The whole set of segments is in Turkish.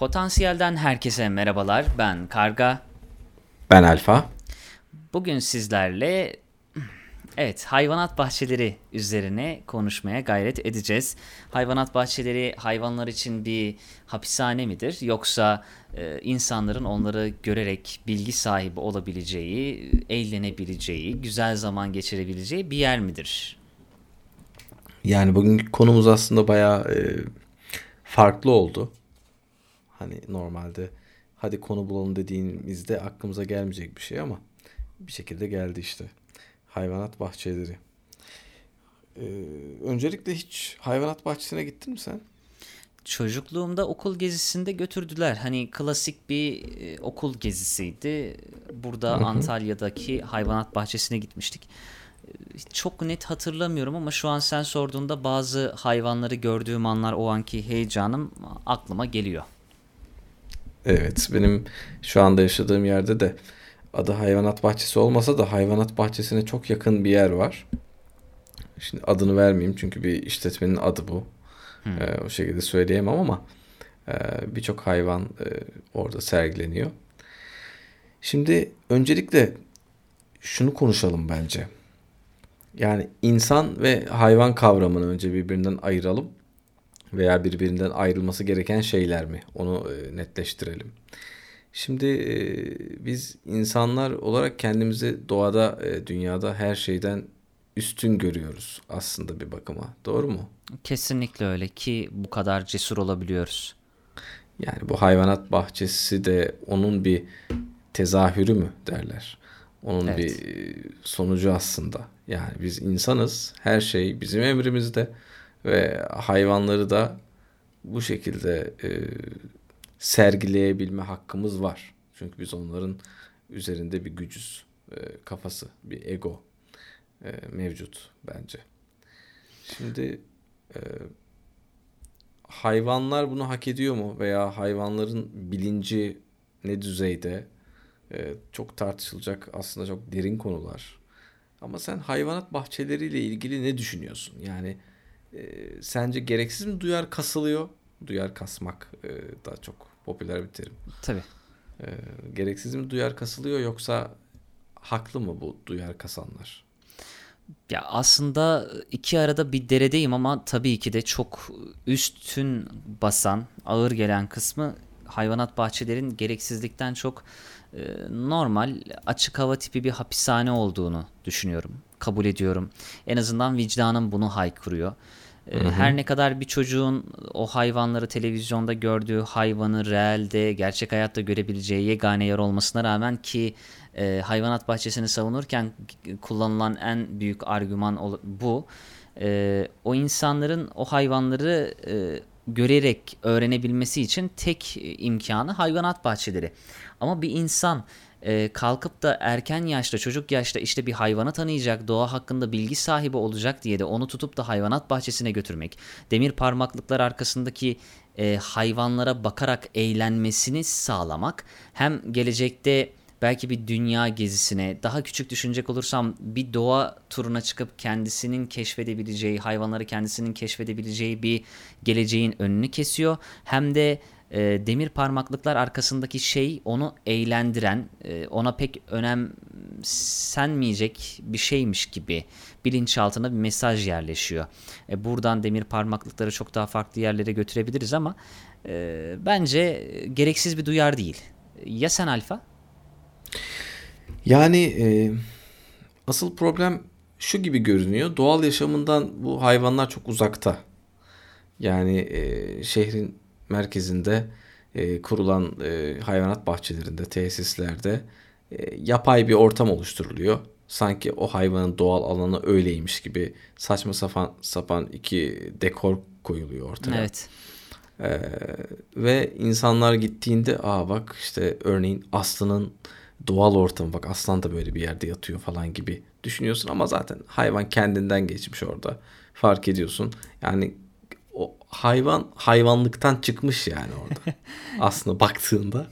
Potansiyelden herkese merhabalar. Ben Karga. Ben Alfa. Bugün sizlerle evet hayvanat bahçeleri üzerine konuşmaya gayret edeceğiz. Hayvanat bahçeleri hayvanlar için bir hapishane midir yoksa e, insanların onları görerek bilgi sahibi olabileceği, eğlenebileceği, güzel zaman geçirebileceği bir yer midir? Yani bugünkü konumuz aslında bayağı e, farklı oldu. Hani normalde hadi konu bulalım dediğimizde aklımıza gelmeyecek bir şey ama bir şekilde geldi işte. Hayvanat bahçeleri. Ee, öncelikle hiç hayvanat bahçesine gittin mi sen? Çocukluğumda okul gezisinde götürdüler. Hani klasik bir e, okul gezisiydi. Burada. Antalya'daki hayvanat bahçesine gitmiştik. E, çok net hatırlamıyorum ama şu an sen sorduğunda bazı hayvanları gördüğüm anlar o anki heyecanım aklıma geliyor. Evet benim şu anda yaşadığım yerde de adı hayvanat bahçesi olmasa da hayvanat bahçesine çok yakın bir yer var. Şimdi adını vermeyeyim çünkü bir işletmenin adı bu. Hmm. Ee, o şekilde söyleyemem ama e, birçok hayvan e, orada sergileniyor. Şimdi öncelikle şunu konuşalım bence. Yani insan ve hayvan kavramını önce birbirinden ayıralım veya birbirinden ayrılması gereken şeyler mi? Onu e, netleştirelim. Şimdi e, biz insanlar olarak kendimizi doğada, e, dünyada her şeyden üstün görüyoruz aslında bir bakıma. Doğru mu? Kesinlikle öyle ki bu kadar cesur olabiliyoruz. Yani bu hayvanat bahçesi de onun bir tezahürü mü derler. Onun evet. bir sonucu aslında. Yani biz insanız. Her şey bizim emrimizde ve hayvanları da bu şekilde e, sergileyebilme hakkımız var. Çünkü biz onların üzerinde bir gücüz. E, kafası, bir ego e, mevcut bence. Şimdi e, hayvanlar bunu hak ediyor mu veya hayvanların bilinci ne düzeyde e, çok tartışılacak aslında çok derin konular. Ama sen hayvanat bahçeleriyle ilgili ne düşünüyorsun? Yani e, sence gereksiz mi duyar kasılıyor? Duyar kasmak e, daha çok popüler bir terim. Tabii. E, gereksiz mi duyar kasılıyor yoksa haklı mı bu duyar kasanlar? Ya aslında iki arada bir deredeyim ama tabii ki de çok üstün basan, ağır gelen kısmı hayvanat bahçelerin gereksizlikten çok e, normal açık hava tipi bir hapishane olduğunu düşünüyorum. Kabul ediyorum. En azından vicdanım bunu haykırıyor. Hı hı. Her ne kadar bir çocuğun o hayvanları televizyonda gördüğü hayvanı realde gerçek hayatta görebileceği yegane yer olmasına rağmen ki e, hayvanat bahçesini savunurken kullanılan en büyük argüman bu. E, o insanların o hayvanları e, görerek öğrenebilmesi için tek imkanı hayvanat bahçeleri. Ama bir insan e, kalkıp da erken yaşta çocuk yaşta işte bir hayvanı tanıyacak doğa hakkında bilgi sahibi olacak diye de onu tutup da hayvanat bahçesine götürmek demir parmaklıklar arkasındaki e, hayvanlara bakarak eğlenmesini sağlamak hem gelecekte belki bir dünya gezisine daha küçük düşünecek olursam bir doğa turuna çıkıp kendisinin keşfedebileceği hayvanları kendisinin keşfedebileceği bir geleceğin önünü kesiyor. Hem de e, demir parmaklıklar arkasındaki şey onu eğlendiren, e, ona pek önemsenmeyecek bir şeymiş gibi bilinçaltına bir mesaj yerleşiyor. E, buradan demir parmaklıkları çok daha farklı yerlere götürebiliriz ama e, bence gereksiz bir duyar değil. Ya sen Alfa? Yani e, asıl problem şu gibi görünüyor. Doğal yaşamından bu hayvanlar çok uzakta. Yani e, şehrin merkezinde e, kurulan e, hayvanat bahçelerinde, tesislerde e, yapay bir ortam oluşturuluyor. Sanki o hayvanın doğal alanı öyleymiş gibi saçma sapan sapan iki dekor koyuluyor ortaya. Evet. Ee, ve insanlar gittiğinde aa bak işte örneğin aslının doğal ortamı bak aslan da böyle bir yerde yatıyor falan gibi düşünüyorsun ama zaten hayvan kendinden geçmiş orada fark ediyorsun. Yani hayvan hayvanlıktan çıkmış yani orada. Aslında baktığında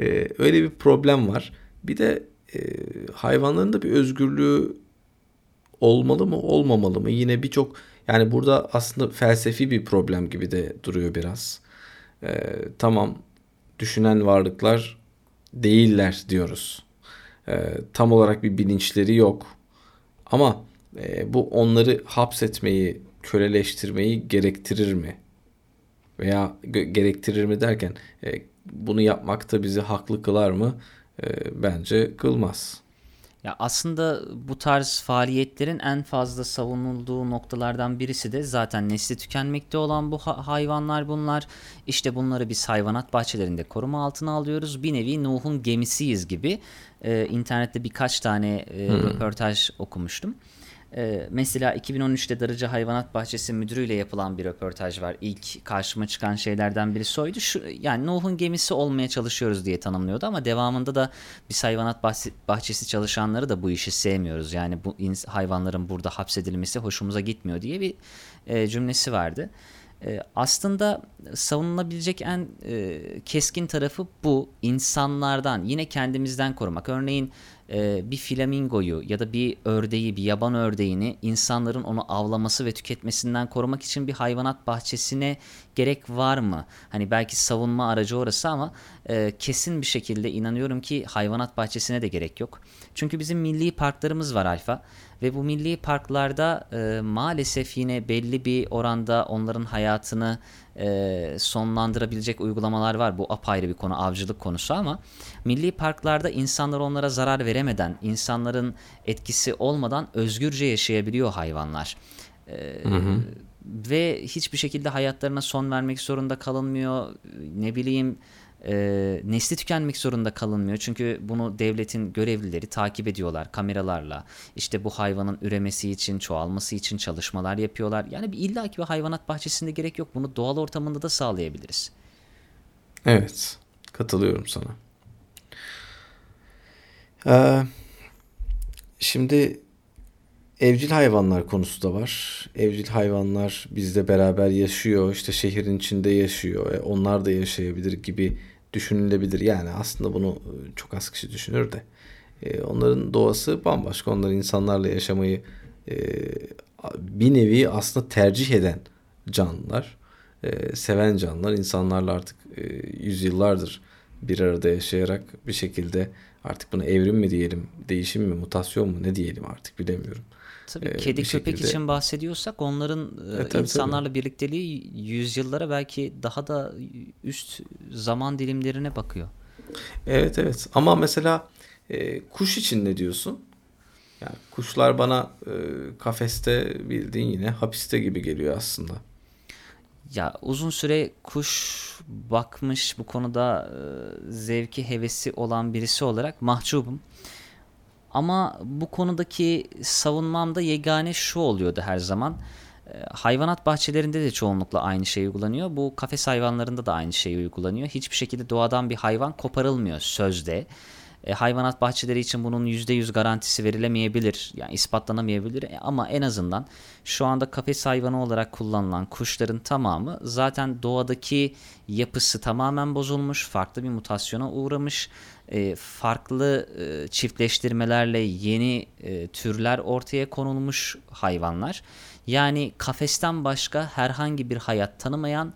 ee, öyle bir problem var. Bir de e, hayvanların da bir özgürlüğü olmalı mı olmamalı mı? Yine birçok yani burada aslında felsefi bir problem gibi de duruyor biraz. Ee, tamam düşünen varlıklar değiller diyoruz. E, tam olarak bir bilinçleri yok. Ama e, bu onları hapsetmeyi, köleleştirmeyi gerektirir mi? Veya gerektirir mi derken e, bunu yapmakta bizi haklı kılar mı? E, bence kılmaz. Ya aslında bu tarz faaliyetlerin en fazla savunulduğu noktalardan birisi de zaten nesli tükenmekte olan bu hayvanlar bunlar. İşte bunları biz hayvanat bahçelerinde koruma altına alıyoruz. Bir nevi Nuh'un gemisiyiz gibi. Ee, internette birkaç tane e, hmm. röportaj okumuştum. Ee, mesela 2013'te Darıca Hayvanat Bahçesi müdürüyle yapılan bir röportaj var. İlk karşıma çıkan şeylerden birisi oydu. Şu, yani Nuh'un gemisi olmaya çalışıyoruz diye tanımlıyordu ama devamında da biz hayvanat bahçesi çalışanları da bu işi sevmiyoruz. Yani bu hayvanların burada hapsedilmesi hoşumuza gitmiyor diye bir e, cümlesi vardı. E, aslında savunulabilecek en e, keskin tarafı bu insanlardan yine kendimizden korumak. Örneğin e, bir flamingoyu ya da bir ördeği, bir yaban ördeğini insanların onu avlaması ve tüketmesinden korumak için bir hayvanat bahçesine gerek var mı? Hani belki savunma aracı orası ama e, kesin bir şekilde inanıyorum ki hayvanat bahçesine de gerek yok. Çünkü bizim milli parklarımız var Alfa ve bu milli parklarda e, maalesef yine belli bir oranda onların hayatını e, sonlandırabilecek uygulamalar var. Bu apayrı bir konu avcılık konusu ama milli parklarda insanlar onlara zarar veremeden, insanların etkisi olmadan özgürce yaşayabiliyor hayvanlar. E, hı hı. Ve hiçbir şekilde hayatlarına son vermek zorunda kalınmıyor. Ne bileyim e, nesli tükenmek zorunda kalınmıyor. Çünkü bunu devletin görevlileri takip ediyorlar kameralarla. İşte bu hayvanın üremesi için, çoğalması için çalışmalar yapıyorlar. Yani bir illaki bir hayvanat bahçesinde gerek yok. Bunu doğal ortamında da sağlayabiliriz. Evet, katılıyorum sana. Ee, şimdi evcil hayvanlar konusu da var. Evcil hayvanlar bizle beraber yaşıyor. İşte şehrin içinde yaşıyor. E, onlar da yaşayabilir gibi düşünülebilir. Yani aslında bunu e, çok az kişi düşünür de. E, onların doğası bambaşka. Onlar insanlarla yaşamayı e, bir nevi aslında tercih eden canlılar. E, seven canlılar. insanlarla artık e, yüzyıllardır bir arada yaşayarak bir şekilde artık buna evrim mi diyelim, değişim mi, mutasyon mu ne diyelim artık bilemiyorum. Tabii ee, kedi köpek şekilde... için bahsediyorsak onların e, e tabii, insanlarla tabii. birlikteliği yüzyıllara belki daha da üst zaman dilimlerine bakıyor. Evet evet ama mesela e, kuş için ne diyorsun? Yani kuşlar bana e, kafeste bildiğin yine hapiste gibi geliyor aslında. Ya uzun süre kuş bakmış bu konuda e, zevki hevesi olan birisi olarak mahcubum. Ama bu konudaki savunmamda yegane şu oluyordu her zaman. Ee, hayvanat bahçelerinde de çoğunlukla aynı şey uygulanıyor. Bu kafes hayvanlarında da aynı şey uygulanıyor. Hiçbir şekilde doğadan bir hayvan koparılmıyor sözde. E, hayvanat bahçeleri için bunun %100 garantisi verilemeyebilir. Yani ispatlanamayabilir e, ama en azından şu anda kafes hayvanı olarak kullanılan kuşların tamamı zaten doğadaki yapısı tamamen bozulmuş, farklı bir mutasyona uğramış e, farklı e, çiftleştirmelerle yeni e, türler ortaya konulmuş hayvanlar. Yani kafesten başka herhangi bir hayat tanımayan,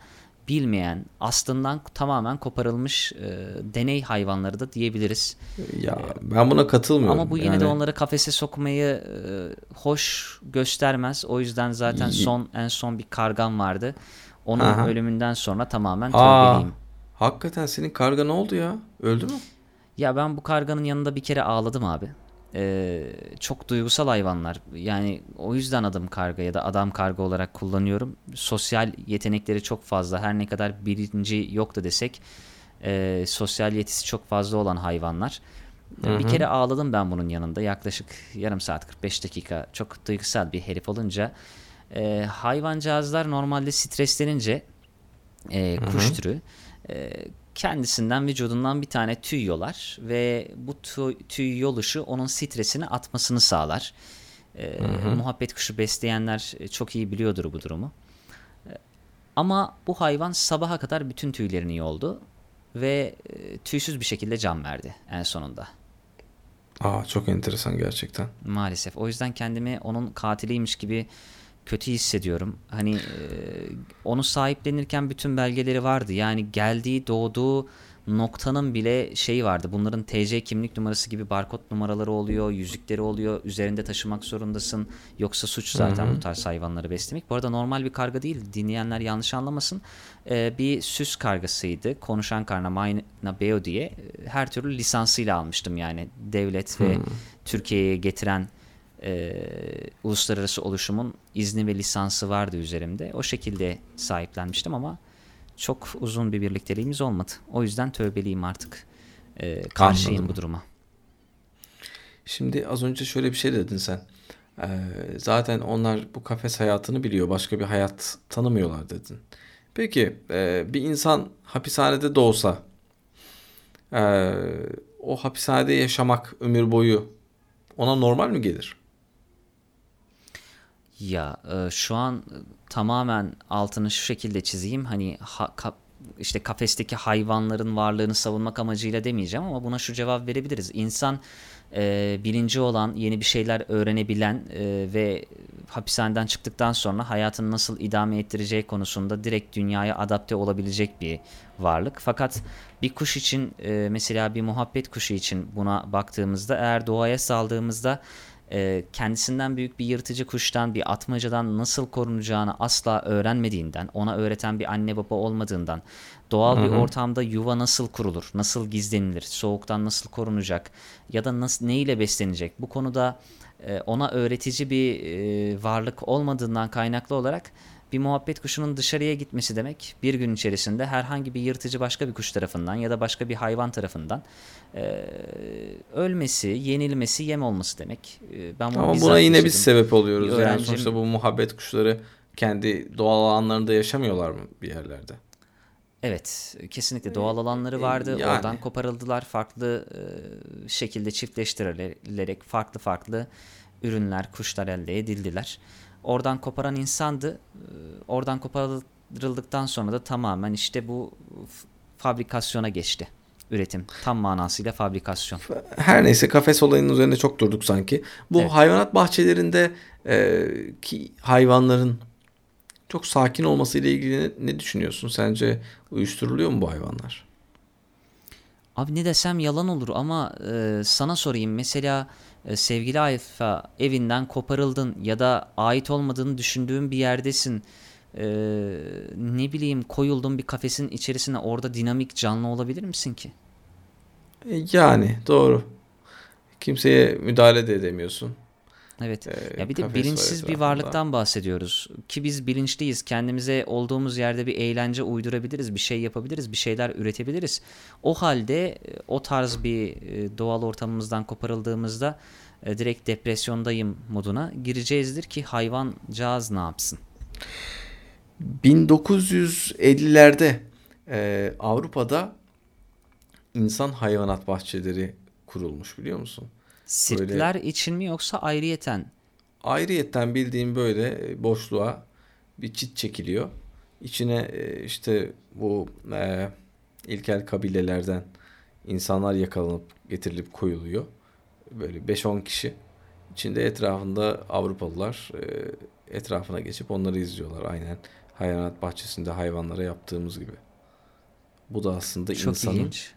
bilmeyen, aslından tamamen koparılmış e, deney hayvanları da diyebiliriz. Ya ben buna katılmıyorum. Ama bu yine yani... de onları kafese sokmayı e, hoş göstermez. O yüzden zaten son en son bir kargan vardı. Onun Aha. ölümünden sonra tamamen tövbeliyim. Hakikaten senin karga ne oldu ya? Öldü mü? Ya ben bu karganın yanında bir kere ağladım abi. Ee, çok duygusal hayvanlar. Yani o yüzden adım karga ya da adam karga olarak kullanıyorum. Sosyal yetenekleri çok fazla. Her ne kadar birinci yok da desek e, sosyal yetisi çok fazla olan hayvanlar. Hı-hı. Bir kere ağladım ben bunun yanında. Yaklaşık yarım saat 45 dakika çok duygusal bir herif olunca. E, hayvancağızlar normalde streslenince e, kuş Hı-hı. türü e, kendisinden vücudundan bir tane tüy yolar ve bu tüy, tüy yoluşu onun stresini atmasını sağlar. E, hı hı. Muhabbet kuşu besleyenler e, çok iyi biliyordur bu durumu. E, ama bu hayvan sabaha kadar bütün tüylerini yoldu ve e, tüysüz bir şekilde can verdi en sonunda. Aa çok enteresan gerçekten. Maalesef. O yüzden kendimi onun katiliymiş gibi kötü hissediyorum. Hani e, onu sahiplenirken bütün belgeleri vardı. Yani geldiği, doğduğu noktanın bile şeyi vardı. Bunların TC kimlik numarası gibi barkod numaraları oluyor, yüzükleri oluyor. Üzerinde taşımak zorundasın. Yoksa suç zaten Hı hı. bu tarz hayvanları beslemek. Bu arada normal bir karga değil. Dinleyenler yanlış anlamasın. Ee, bir süs kargasıydı. Konuşan karna Mayna Beo diye. Her türlü lisansıyla almıştım yani. Devlet ve Türkiye'ye getiren e, uluslararası oluşumun izni ve lisansı vardı üzerimde. O şekilde sahiplenmiştim ama çok uzun bir birlikteliğimiz olmadı. O yüzden tövbeliyim artık. E, karşıyım Anladım. bu duruma. Şimdi az önce şöyle bir şey dedin sen. Ee, zaten onlar bu kafes hayatını biliyor. Başka bir hayat tanımıyorlar dedin. Peki e, bir insan hapishanede de olsa e, o hapishanede yaşamak ömür boyu ona normal mi gelir? Ya e, şu an e, tamamen altını şu şekilde çizeyim. Hani ha- ka- işte kafesteki hayvanların varlığını savunmak amacıyla demeyeceğim ama buna şu cevap verebiliriz. İnsan e, bilinci olan, yeni bir şeyler öğrenebilen e, ve hapishaneden çıktıktan sonra hayatını nasıl idame ettireceği konusunda direkt dünyaya adapte olabilecek bir varlık. Fakat bir kuş için e, mesela bir muhabbet kuşu için buna baktığımızda eğer doğaya saldığımızda e, kendisinden büyük bir yırtıcı kuştan, bir atmacadan nasıl korunacağını asla öğrenmediğinden, ona öğreten bir anne baba olmadığından, doğal bir ortamda yuva nasıl kurulur, nasıl gizlenilir, soğuktan nasıl korunacak ya da nasıl ne ile beslenecek? Bu konuda e, ona öğretici bir e, varlık olmadığından kaynaklı olarak bir muhabbet kuşunun dışarıya gitmesi demek bir gün içerisinde herhangi bir yırtıcı başka bir kuş tarafından ya da başka bir hayvan tarafından e, ölmesi, yenilmesi, yem olması demek. E, ben bunu Ama buna yine biz yaşadım. sebep oluyoruz. Bir Yani öğrencim- sonuçta bu muhabbet kuşları kendi doğal alanlarında yaşamıyorlar mı bir yerlerde? Evet, kesinlikle doğal alanları vardı. yani. Oradan koparıldılar. Farklı e, şekilde çiftleştirilerek farklı farklı ürünler, kuşlar elde edildiler. Oradan koparan insandı. E, Oradan koparıldıktan sonra da tamamen işte bu fabrikasyona geçti. Üretim. Tam manasıyla fabrikasyon. Her neyse kafes olayının üzerinde çok durduk sanki. Bu Evet. hayvanat bahçelerinde e, ki hayvanların çok sakin olması ile ilgili ne, ne düşünüyorsun? Sence uyuşturuluyor mu bu hayvanlar? Abi ne desem yalan olur ama e, sana sorayım. Mesela sevgili Ayfa evinden koparıldın ya da ait olmadığını düşündüğün bir yerdesin. E, ne bileyim koyuldun bir kafesin içerisine orada dinamik canlı olabilir misin ki? E, yani doğru. Kimseye müdahale de edemiyorsun. Evet. Ee, ya bir de bilinçsiz bir varlıktan bahsediyoruz. Ki biz bilinçliyiz. Kendimize olduğumuz yerde bir eğlence uydurabiliriz, bir şey yapabiliriz, bir şeyler üretebiliriz. O halde e, o tarz bir e, doğal ortamımızdan koparıldığımızda e, direkt depresyondayım moduna gireceğizdir ki hayvancağız ne yapsın? 1950'lerde e, Avrupa'da insan hayvanat bahçeleri kurulmuş biliyor musun? Sirkler için mi yoksa ayrıyeten? Ayrıyetten bildiğim böyle e, boşluğa bir çit çekiliyor. İçine e, işte bu e, ilkel kabilelerden insanlar yakalanıp getirilip koyuluyor. Böyle 5-10 kişi. İçinde etrafında Avrupalılar e, etrafına geçip onları izliyorlar. Aynen hayvanat bahçesinde hayvanlara yaptığımız gibi. Bu da aslında Çok insanın ilginç.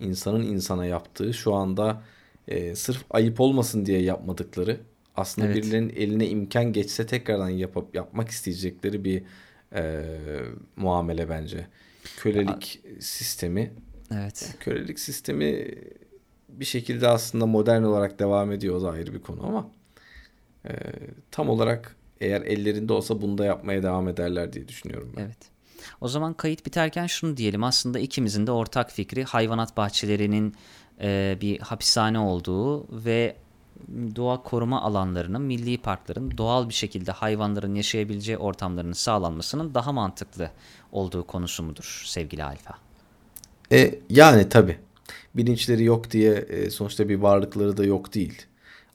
insanın insana yaptığı şu anda e, sırf ayıp olmasın diye yapmadıkları aslında Evet. birilerinin eline imkan geçse tekrardan yapıp yapmak isteyecekleri bir e, muamele bence. Kölelik sistemi Evet. kölelik sistemi bir şekilde aslında modern olarak devam ediyor o da ayrı bir konu ama e, tam olarak eğer ellerinde olsa bunu da yapmaya devam ederler diye düşünüyorum ben. Evet. O zaman kayıt biterken şunu diyelim. Aslında ikimizin de ortak fikri hayvanat bahçelerinin e, bir hapishane olduğu ve doğa koruma alanlarının, milli parkların doğal bir şekilde hayvanların yaşayabileceği ortamlarının sağlanmasının daha mantıklı olduğu konusu mudur sevgili Alfa? E, yani tabii. Bilinçleri yok diye e, sonuçta bir varlıkları da yok değil.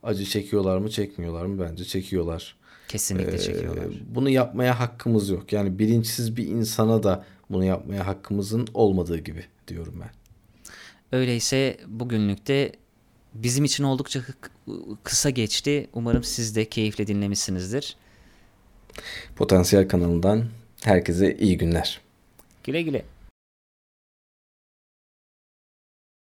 Acı çekiyorlar mı çekmiyorlar mı? Bence çekiyorlar. Kesinlikle Ee, çekiyorlar. bunu yapmaya hakkımız yok. Yani bilinçsiz bir insana da bunu yapmaya hakkımızın olmadığı gibi diyorum ben. Öyleyse bugünlük de bizim için oldukça kısa geçti. Umarım siz de keyifle dinlemişsinizdir. Potansiyel kanalından herkese iyi günler. Güle güle.